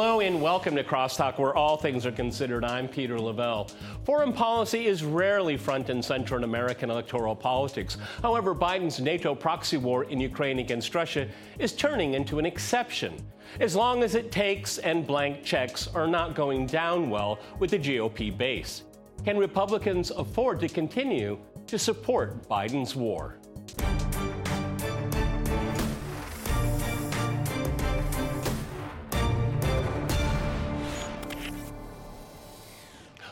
Hello and welcome to Crosstalk, where all things are considered. I'm Peter Lavelle. Foreign policy is rarely front and center in American electoral politics. However, Biden's NATO proxy war in Ukraine against Russia is turning into an exception. As long as it takes and blank checks are not going down well with the GOP base. Can Republicans afford to continue to support Biden's war?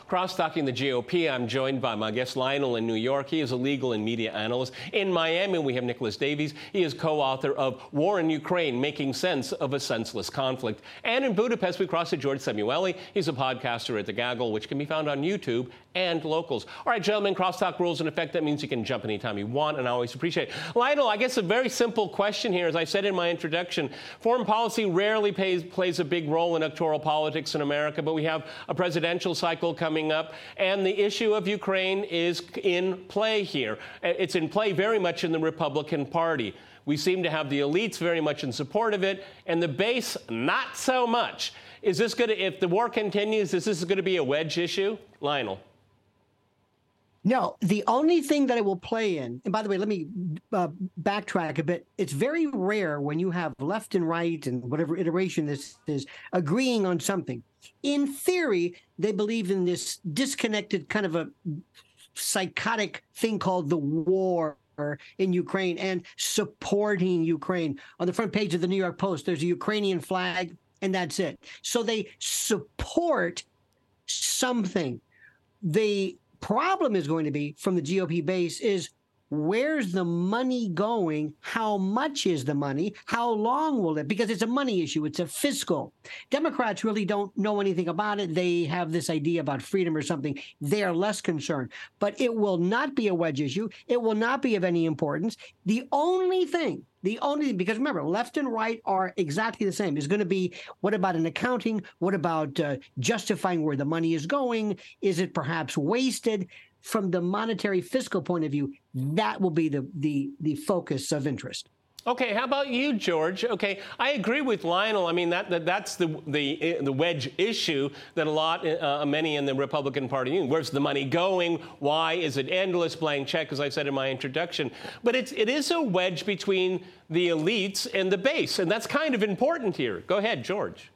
Crosstalking the GOP, I'm joined by my guest Lionel in New York. He is a legal and media analyst. In Miami, we have Nicholas Davies. He is co author of War in Ukraine Making Sense of a Senseless Conflict. And in Budapest, we cross to George Szamuely. He's a podcaster at The Gaggle, which can be found on YouTube and locals. All right, gentlemen, crosstalk rules in effect. That means you can jump anytime you want, and I always appreciate it. Lionel, I guess a very simple question here. As I said in my introduction, foreign policy rarely pays, plays a big role in electoral politics in America, but we have a presidential cycle coming up, and the issue of Ukraine is in play here. Uh, it's in play very much in the Republican Party. We seem to have the elites very much in support of it, and the base not so much. Is this going to, if the war continues, is this going to be a wedge issue? Lionel. No, the only thing that it will play in, and by the way, let me uh, backtrack a bit. It's very rare when you have left and right and whatever iteration this is agreeing on something. In theory, they believe in this disconnected kind of a psychotic thing called the war in Ukraine and supporting Ukraine. On the front page of the New York Post, there's a Ukrainian flag, and that's it. So they support something. They problem is going to be from the GOP base is where's the money going? How much is the money? How long will it? Because it's a money issue. It's a fiscal. Democrats really don't know anything about it. They have this idea about freedom or something. They are less concerned. But it will not be a wedge issue. It will not be of any importance. The only thing the only because remember, left and right are exactly the same. Is going to be what about an accounting? What about uh, justifying where the money is going? Is it perhaps wasted? From the monetary fiscal point of view, that will be the the the focus of interest. Okay, how about you, George? Okay, I agree with Lionel. I mean, that, that that's the, the the wedge issue that a lot, uh, many in the Republican Party. Where's the money going? Why is it endless blank check? As I said in my introduction, but it's it is a wedge between the elites and the base, and that's kind of important here. Go ahead, George.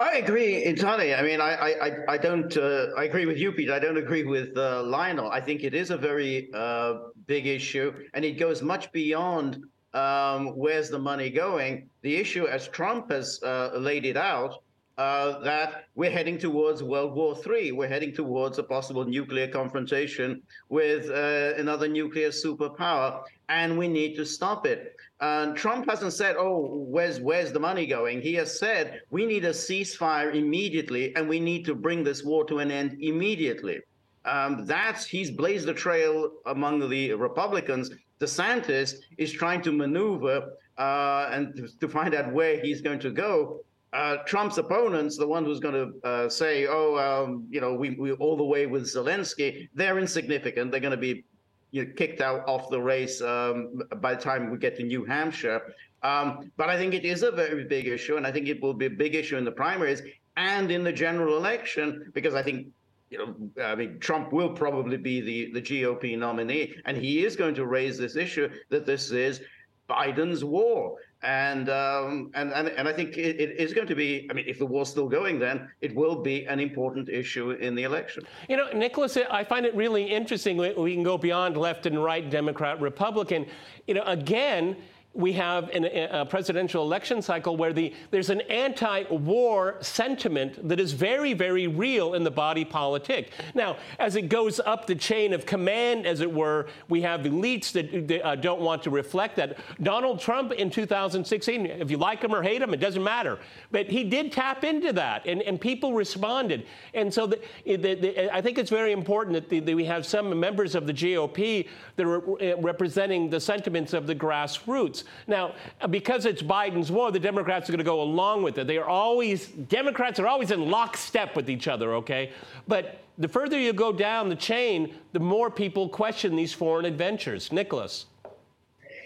I agree entirely. I mean, I I, I don't. Uh, I agree with you, Pete. I don't agree with uh, Lionel. I think it is a very uh, big issue, and it goes much beyond um, where's the money going? The issue, as Trump has uh, laid it out, uh, that we're heading towards World War III. We're heading towards a possible nuclear confrontation with uh, another nuclear superpower, and we need to stop it. And Trump hasn't said, "Oh, where's where's the money going?" He has said, "We need a ceasefire immediately, and we need to bring this war to an end immediately." Um, that's he's blazed a trail among the Republicans DeSantis is trying to maneuver uh, and to, to, find out where he's going to go. Uh, Trump's opponents, the one who's going to uh, say, "Oh, um, you know, we we all the way with Zelensky," they're insignificant. They're going to be you know, kicked out off the race um, by the time we get to New Hampshire. Um, but I think it is a very big issue, and I think it will be a big issue in the primaries and in the general election because I think you know, I mean, Trump will probably be the, the GOP nominee, and he is going to raise this issue that this is Biden's war. And um, and, and and I think it, it is going to be. I mean, if the war's still going, then it will be an important issue in the election. You know, Nicholas, I find it really interesting. We can go beyond left and right, Democrat, Republican. You know, again we have an, a presidential election cycle where the, there's an anti war sentiment that is very, very real in the body politic. Now, as it goes up the chain of command, as it were, we have elites that, that uh, don't want to reflect that. Donald Trump in 2016, if you like him or hate him, it doesn't matter. But he did tap into that, and, and people responded. And so the, the, the, I think it's very important that, that we have some members of the GOP that are uh, representing the sentiments of the grassroots. Now, because it's Biden's war, the Democrats are going to go along with it. They are always, Democrats are always in lockstep with each other, okay? But the further you go down the chain, the more people question these foreign adventures. Nicholas.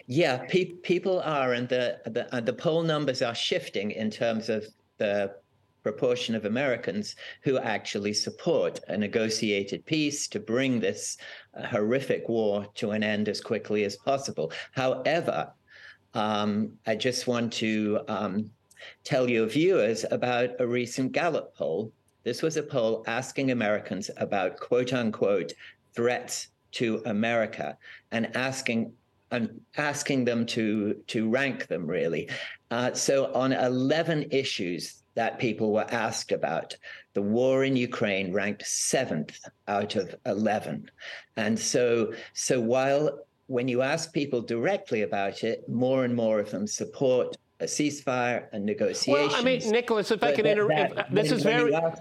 Yeah, pe- people are, and the, the, uh, the poll numbers are shifting in terms of the proportion of Americans who actually support a negotiated peace to bring this uh, horrific war to an end as quickly as possible. However, um, I just want to um, tell your viewers about a recent Gallup poll. This was a poll asking Americans about quote unquote threats to America and asking and asking them to to rank them really. Uh, so on 11 issues that people were asked about, the war in Ukraine ranked seventh out of 11. And so so while when you ask people directly about it, more and more of them support a ceasefire and negotiations. Well, I mean, Nicholas, if I can interrupt, this is very, them,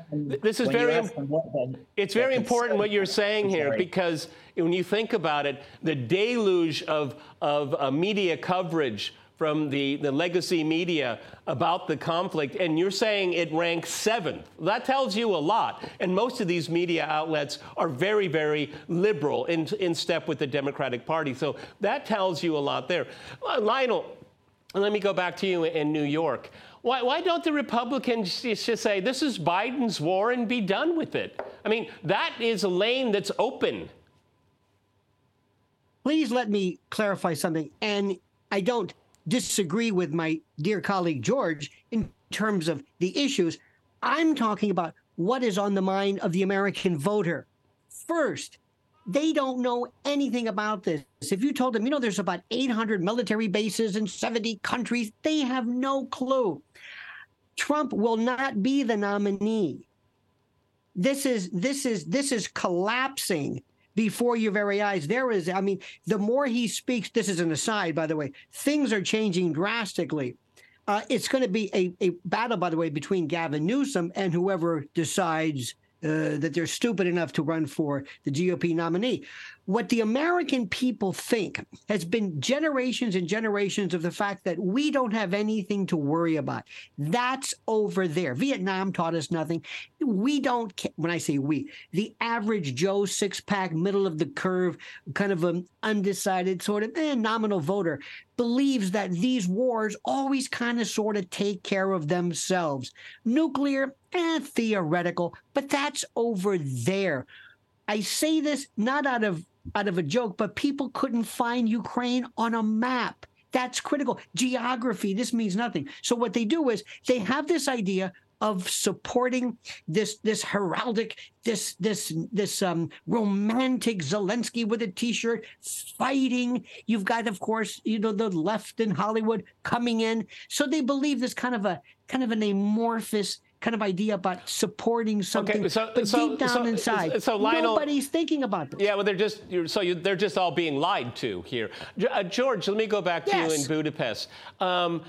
this is very, what, it's very important what you're saying here because when you think about it, the deluge of of uh, media coverage from the, the legacy media about the conflict, and you're saying it ranks seventh. That tells you a lot. And most of these media outlets are very, very liberal in, in step with the Democratic Party. So that tells you a lot there. Uh, Lionel, let me go back to you in New York. Why, why don't the Republicans just say, this is Biden's war and be done with it? I mean, that is a lane that's open. Please let me clarify something. And I don't disagree with my dear colleague George in terms of the issues. I'm talking about what is on the mind of the American voter. First, they don't know anything about this. If you told them, you know, there's about 800 military bases in 70 countries, they have no clue. Trump will not be the nominee. This is this is this is collapsing before your very eyes. There is, I mean, the more he speaks, this is an aside, by the way, things are changing drastically. Uh, it's going to be a, a battle, by the way, between Gavin Newsom and whoever decides uh, that they're stupid enough to run for the GOP nominee. What the American people think has been generations and generations of the fact that we don't have anything to worry about. That's over there. Vietnam taught us nothing. We don't, when I say we, the average Joe six pack, middle of the curve, kind of an undecided sort of eh, nominal voter believes that these wars always kind of sort of take care of themselves. Nuclear, eh, theoretical, but that's over there. I say this not out of out of a joke, but people couldn't find Ukraine on a map. That's critical. Geography, this means nothing. So what they do is they have this idea of supporting this this heraldic, this this this um, romantic Zelensky with a T-shirt fighting. You've got, of course, you know the left in Hollywood coming in, so they believe this kind of a kind of an amorphous kind of idea about supporting something, okay, so, but so, deep down so, inside, so Lionel, nobody's thinking about this. Yeah, well, they're just so you, they're just all being lied to here. Uh, George, let me go back to yes. you in Budapest. Um,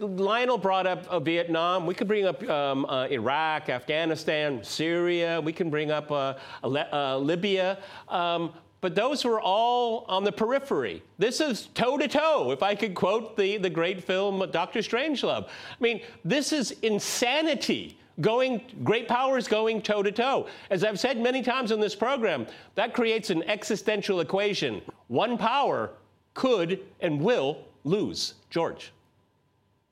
Lionel brought up uh, Vietnam. We could bring up um, uh, Iraq, Afghanistan, Syria. We can bring up uh, uh Libya. Um, but those were all on the periphery. This is toe to toe, if I could quote the, the great film Doctor Strangelove. I mean, this is insanity. Going, great powers going toe to toe. As I've said many times in this program, that creates an existential equation. One power could and will lose. George.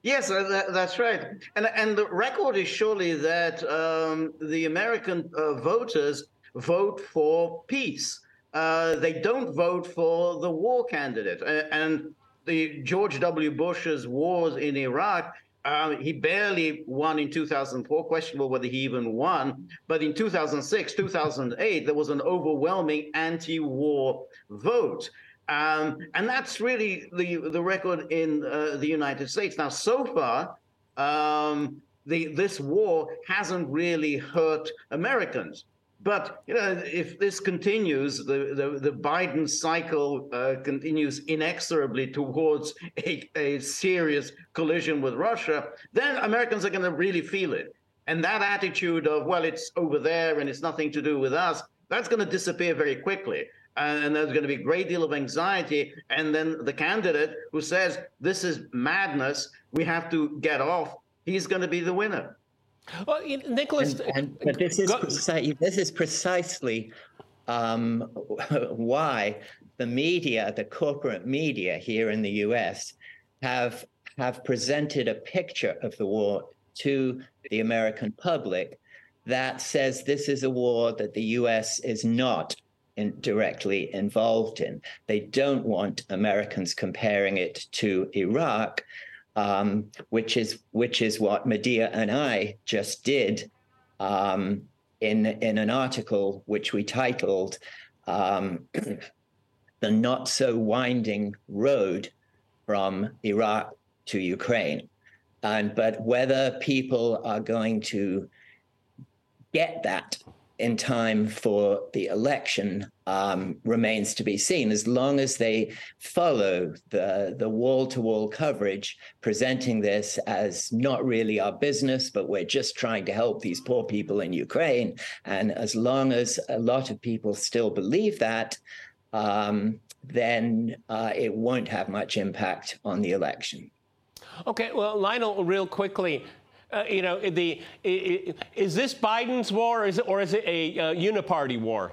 Yes, uh, that's right. And, and the record is surely that um, the American uh, voters vote for peace uh, they don't vote for the war candidate. And the George W. Bush's wars in Iraq, uh, he barely won in 2004. Questionable whether he even won. But in 2006, 2008, there was an overwhelming anti-war vote. Um, and that's really the the record in uh, the United States. Now, so far, um, the, this war hasn't really hurt Americans. But you know, if this continues, the the, the Biden cycle uh, continues inexorably towards a, a serious collision with Russia, then Americans are going to really feel it. And that attitude of well, it's over there and it's nothing to do with us, that's going to disappear very quickly. And there's going to be a great deal of anxiety. And then the candidate who says this is madness, we have to get off, he's going to be the winner. Well, Nicholas, and, and, but this is precisely, this is precisely um, why the media, the corporate media here in the U.S., have have presented a picture of the war to the American public that says this is a war that the US is not in directly involved in. They don't want Americans comparing it to Iraq, um, which is which is what Medea and I just did um, in in an article which we titled um, "The Not So Winding Road from Iraq to Ukraine." And but whether people are going to get that in time for the election um, remains to be seen. As long as they follow the the wall to wall coverage, presenting this as not really our business, but we're just trying to help these poor people in Ukraine, and as long as a lot of people still believe that. Um, then uh, it won't have much impact on the election. Okay, well, Lionel, real quickly, uh, you know, the, is this Biden's war or is it, or is it a uh, uniparty war?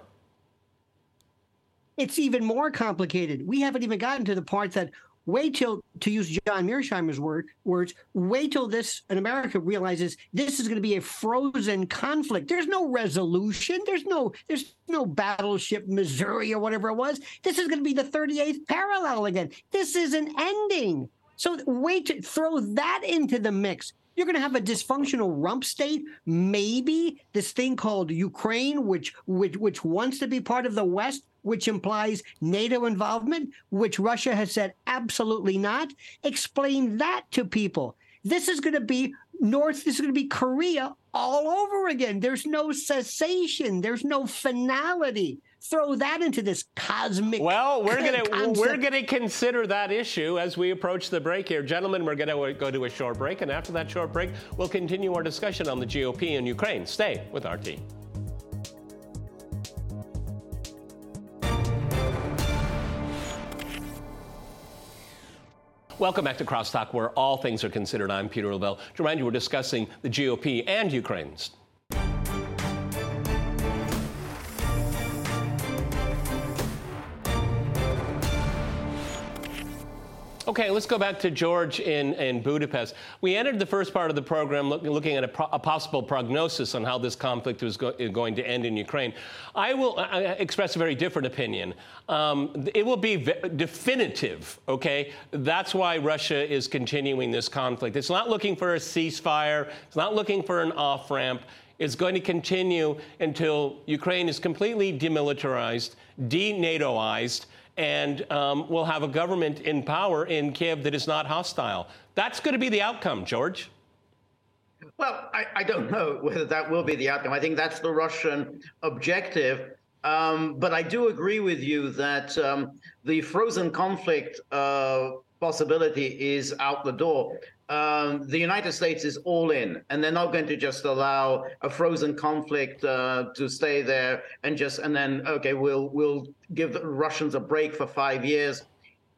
It's even more complicated. We haven't even gotten to the part that wait till, to use John Mearsheimer's word, words, wait till this in America realizes this is going to be a frozen conflict. There's no resolution. There's no there's no battleship Missouri or whatever it was. This is going to be the 38th parallel again. This is an ending. So wait to throw that into the mix. You're going to have a dysfunctional rump state, maybe this thing called Ukraine, which, which which wants to be part of the West, which implies NATO involvement, which Russia has said absolutely not. Explain that to people. This is going to be North. Is going to be Korea all over again. There's no cessation. There's no finality throw that into this cosmic. Well, we're gonna we're gonna consider that issue as we approach the break here, gentlemen. We're gonna go to a short break, and after that short break, we'll continue our discussion on the GOP in Ukraine. Stay with RT. Welcome back to Crosstalk, where all things are considered. I'm Peter Lavelle. To remind you, we're discussing the GOP and Ukraine's Okay, let's go back to George in, in Budapest. We entered the first part of the program look, looking at a, pro, a, possible prognosis on how this conflict was go, going to end in Ukraine. I will express a very different opinion. Um, it will be definitive, okay? That's why Russia is continuing this conflict. It's not looking for a ceasefire, it's not looking for an off ramp. It's going to continue until Ukraine is completely demilitarized, denatoized and um, we'll have a government in power in Kiev that is not hostile. That's going to be the outcome, George. Well, I, I, don't know whether that will be the outcome. I think that's the Russian objective. Um, but I do agree with you that um, the frozen conflict uh, possibility is out the door um, the United States is all in, and they're not going to just allow a frozen conflict uh, to stay there and just and then okay, we'll we'll give the Russians a break for five years.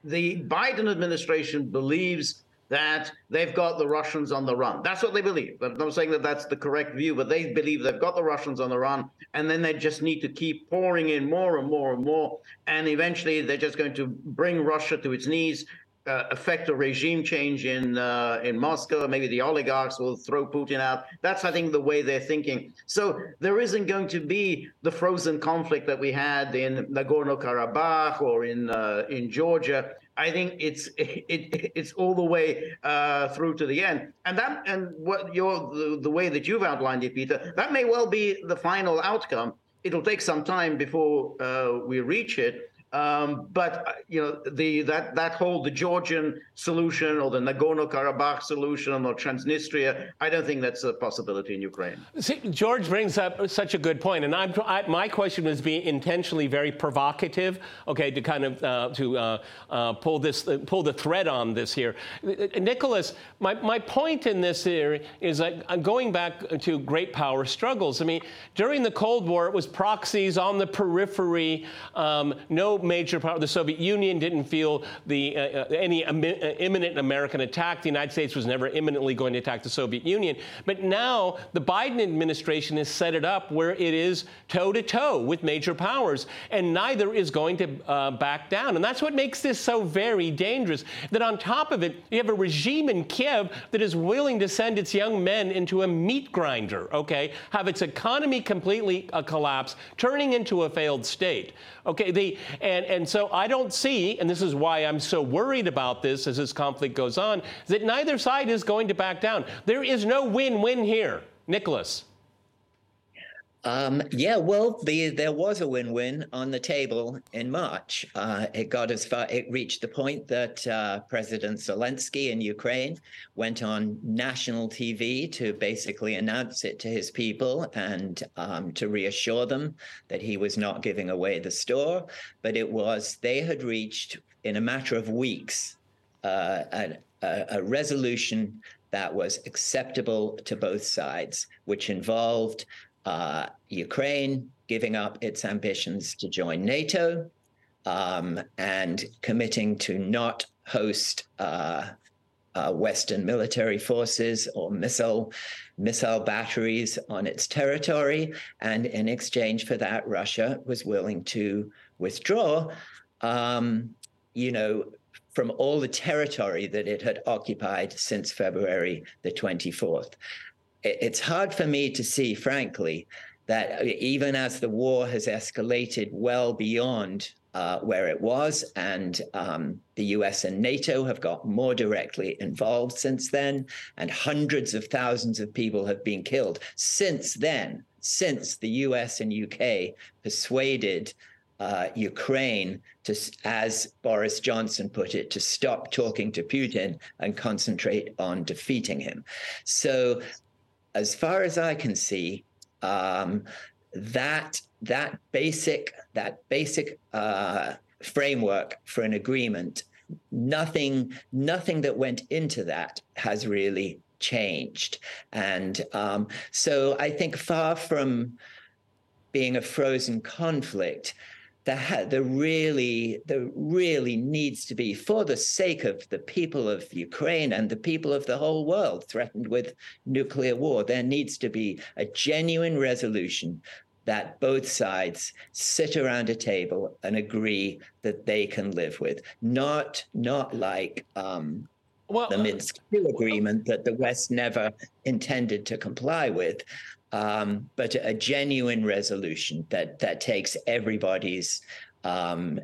The Biden administration believes that they've got the Russians on the run. That's what they believe. I'm not saying that that's the correct view, but they believe they've got the Russians on the run, and then they just need to keep pouring in more and more and more, and eventually they're just going to bring Russia to its knees uh, affect a regime change in uh, in Moscow. Maybe the oligarchs will throw Putin out. That's, I think, the way they're thinking. So there isn't going to be the frozen conflict that we had in Nagorno-Karabakh or in uh, in Georgia. I think it's it, it, it's all the way uh, through to the end, and that and what your the, the way that you've outlined it, Peter, that may well be the final outcome. It'll take some time before uh, we reach it, um, but uh, you know the that that whole the Georgian solution or the Nagorno-Karabakh solution or Transnistria, I don't think that's a possibility in Ukraine. See, George brings up such a good point, and I'm, I, my question was being intentionally very provocative, okay, to kind of uh, to uh, uh, pull this uh, pull the thread on this here. Nicholas, my, my point in this here is that I'm going back to great power struggles. I mean, during the Cold War, it was proxies on the periphery, um, no major power. The Soviet Union didn't feel the uh, uh any uh, imminent American attack. The United States was never imminently going to attack the Soviet Union. But now the Biden administration has set it up where it is toe to toe with major powers, and neither is going to uh, back down. And that's what makes this so very dangerous. That on top of it, you have a regime in Kiev that is willing to send its young men into a meat grinder. Okay, have its economy completely uh, collapse, turning into a failed state. Okay, the, and, and so I don't see, and this is why I'm so worried about this as this conflict goes on, that neither side is going to back down. There is no win win here. Nicholas. Um, yeah, well, the, there was a win-win on the table in March. Uh, it got as far, it reached the point that uh, President Zelensky in Ukraine went on national TV to basically announce it to his people and um, to reassure them that he was not giving away the store. But it was they had reached in a matter of weeks uh, a, a resolution that was acceptable to both sides, which involved uh, Ukraine giving up its ambitions to join NATO um, and committing to not host uh, uh, Western military forces or missile missile batteries on its territory, and in exchange for that, Russia was willing to withdraw. Um, you know, from all the territory that it had occupied since February the 24th it's hard for me to see, frankly, that uh, even as the war has escalated well beyond uh, where it was, and um, the US and NATO have got more directly involved since then, and hundreds of thousands of people have been killed since then, since the US and UK persuaded uh, Ukraine to, as Boris Johnson put it, to stop talking to Putin and concentrate on defeating him. So as far as I can see, um, that that basic that basic uh, framework for an agreement, nothing nothing that went into that has really changed, and um, so I think far from being a frozen conflict, there, there really there really needs to be for the sake of the people of Ukraine and the people of the whole world threatened with nuclear war there needs to be a genuine resolution that both sides sit around a table and agree that they can live with not not like um, well, the Minsk agreement that the West never intended to comply with, um, but a genuine resolution that that takes everybody's um,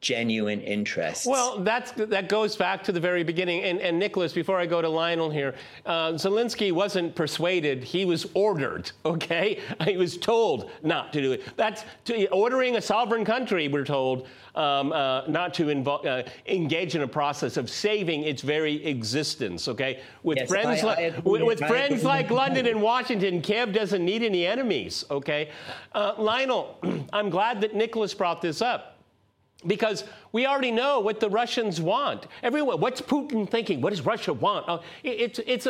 genuine interest. Well, that's, that goes back to the very beginning. And, and Nicholas, before I go to Lionel here, uh, Zelensky wasn't persuaded, he was ordered, okay? He was told not to do it. That's to, ordering a sovereign country, we're told, um, uh, not to invo- uh, engage in a process of saving its very existence, okay? With yes, friends, I, I with, with friends like London and Washington, Kiev doesn't need any enemies, okay? Uh, Lionel, I'm glad that Nicholas brought this up because we already know what the Russians want. Everyone, what's Putin thinking? What does Russia want? Uh, it, it's, it's,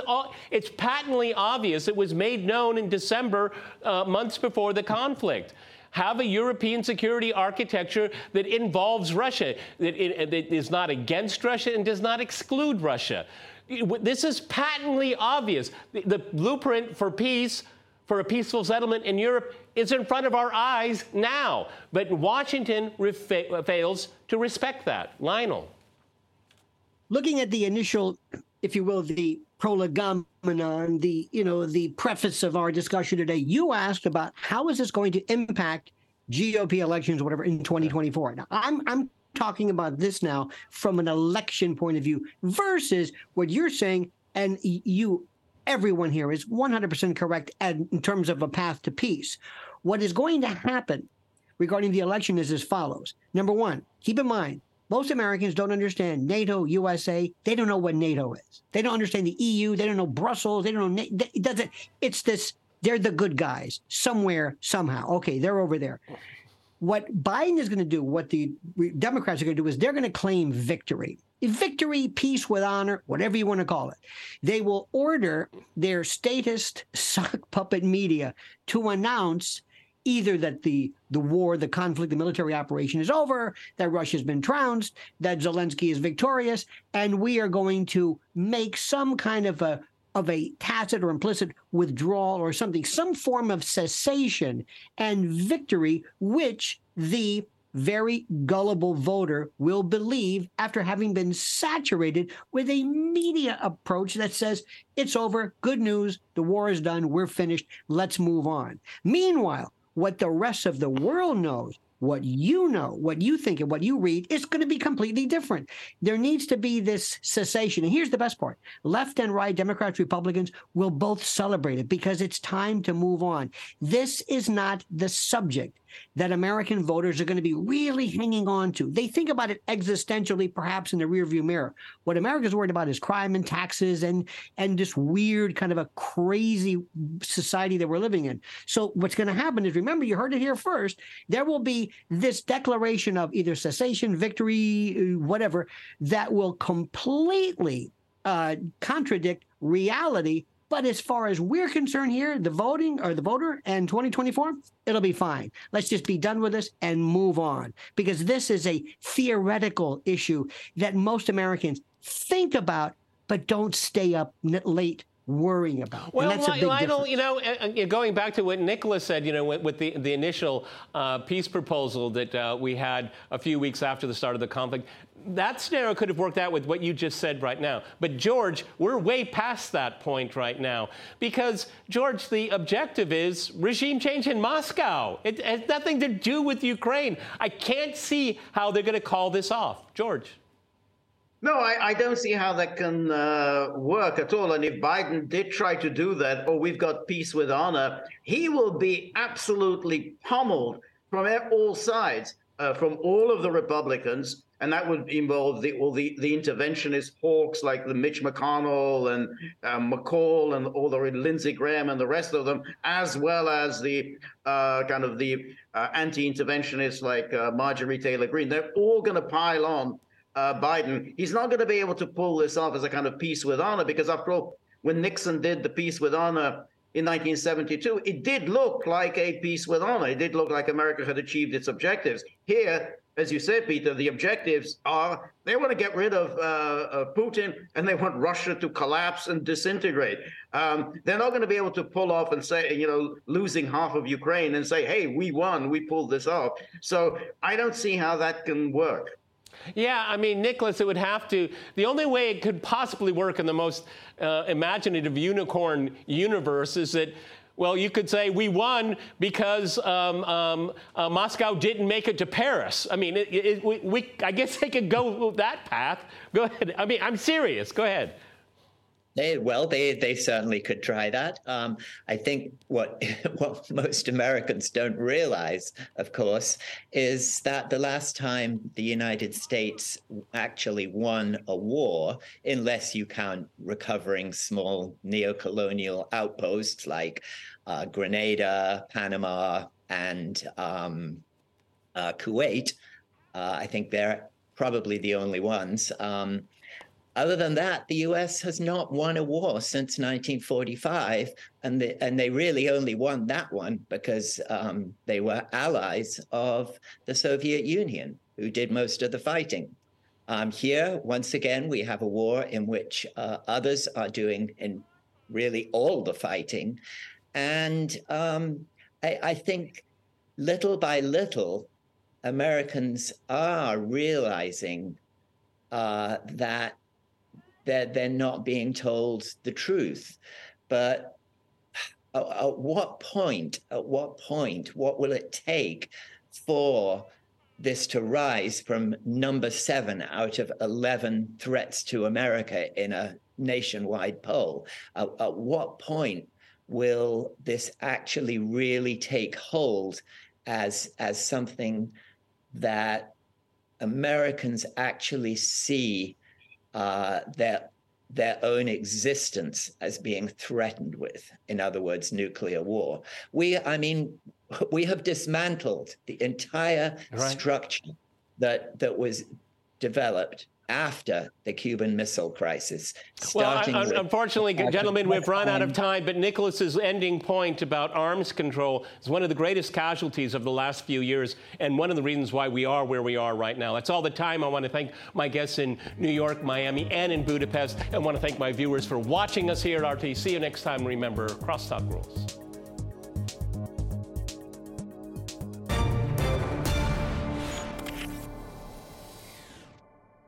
it's patently obvious. It was made known in December, uh, months before the conflict. Have a European security architecture that involves Russia, that, it, that is not against Russia and does not exclude Russia. This is patently obvious. The, the blueprint for peace, for a peaceful settlement in Europe, is in front of our eyes now. But Washington fails to respect that. Lionel. Looking at the initial, if you will, the prolegomenon, the you know the preface of our discussion today, you asked about how is this going to impact GOP elections, whatever, in 2024. Now, I'm I'm talking about this now from an election point of view versus what you're saying, and you everyone here is 100% correct in terms of a path to peace. What is going to happen regarding the election is as follows. Number one, keep in mind, most Americans don't understand NATO, USA. They don't know what NATO is. They don't understand the EU. They don't know Brussels. They don't know. It doesn't. It's this. They're the good guys somewhere, somehow. Okay, they're over there. What Biden is going to do, what the Democrats are going to do, is they're going to claim victory. Victory, peace with honor, whatever you want to call it. They will order their statist sock puppet media to announce either that the the war, the conflict, the military operation is over, that Russia's been trounced, that Zelensky is victorious, and we are going to make some kind of a of a tacit or implicit withdrawal or something, some form of cessation and victory, which the very gullible voter will believe after having been saturated with a media approach that says it's over, good news, the war is done, we're finished, let's move on. Meanwhile, what the rest of the world knows what you know, what you think, and what you read is going to be completely different. There needs to be this cessation. And here's the best part left and right, Democrats, Republicans will both celebrate it because it's time to move on. This is not the subject that American voters are going to be really hanging on to. They think about it existentially, perhaps in the rearview mirror. What America's worried about is crime and taxes and and this weird kind of a crazy society that we're living in. So what's going to happen is, remember, you heard it here first. There will be this declaration of either cessation, victory, whatever, that will completely uh, contradict reality but as far as we're concerned here, the voting or the voter and 2024, it'll be fine. Let's just be done with this and move on because this is a theoretical issue that most Americans think about but don't stay up late worrying about. Well, Lionel, you know, uh, uh, going back to what Nicholas said, you know, with, with the, the initial uh, peace proposal that uh, we had a few weeks after the start of the conflict, that scenario could have worked out with what you just said right now. But George, we're way past that point right now because George, the objective is regime change in Moscow. It has nothing to do with Ukraine. I can't see how they're going to call this off, George. No, I, I, don't see how that can uh, work at all. And if Biden did try to do that, or oh, we've got peace with honor, he will be absolutely pummeled from all sides, uh, from all of the Republicans and that would involve the all the, the interventionist hawks like the Mitch McConnell and uh, McCaul and all the Lindsey Graham and the rest of them, as well as the uh, kind of the uh, anti-interventionists like uh, Marjorie Taylor Greene. They're all going to pile on uh, Biden. He's not going to be able to pull this off as a kind of peace with honor because, after all, when Nixon did the peace with honor in 1972, it did look like a peace with honor. It did look like America had achieved its objectives. Here, as you said, Peter, the objectives are they want to get rid of uh, Putin and they want Russia to collapse and disintegrate. Um, they're not going to be able to pull off and say, you know, losing half of Ukraine and say, hey, we won, we pulled this off. So I don't see how that can work. Yeah, I mean, Nicholas, it would have to. The only way it could possibly work in the most uh, imaginative unicorn universe is that well, you could say we won because um, um, uh, Moscow didn't make it to Paris. I mean, it, it, we, we, I guess they could go that path. Go ahead. I mean, I'm serious. Go ahead. They, well, they they certainly could try that. Um, I think what what most Americans don't realize, of course, is that the last time the United States actually won a war, unless you count recovering small neo-colonial outposts like uh, Grenada, Panama, and um, uh, Kuwait, uh, I think they're probably the only ones. Um, other than that, the US has not won a war since 1945, and, the, and they really only won that one because um, they were allies of the Soviet Union, who did most of the fighting. Um, here, once again, we have a war in which uh, others are doing in really all the fighting. And um, I, I think little by little, Americans are realizing uh, that they're, they're not being told the truth. But at, at what point, at what point, what will it take for this to rise from number seven out of 11 threats to America in a nationwide poll? At, at, what point will this actually really take hold as, as something that Americans actually see uh, their their own existence as being threatened with, in other words, nuclear war. We, I mean, we have dismantled the entire right. structure that that was developed after the Cuban Missile Crisis. Well, unfortunately, gentlemen, we've run out of time, but Nicholas's ending point about arms control is one of the greatest casualties of the last few years and one of the reasons why we are where we are right now. That's all the time. I want to thank my guests in New York, Miami, and in Budapest. I want to thank my viewers for watching us here at RT. See you next time. Remember, crosstalk rules.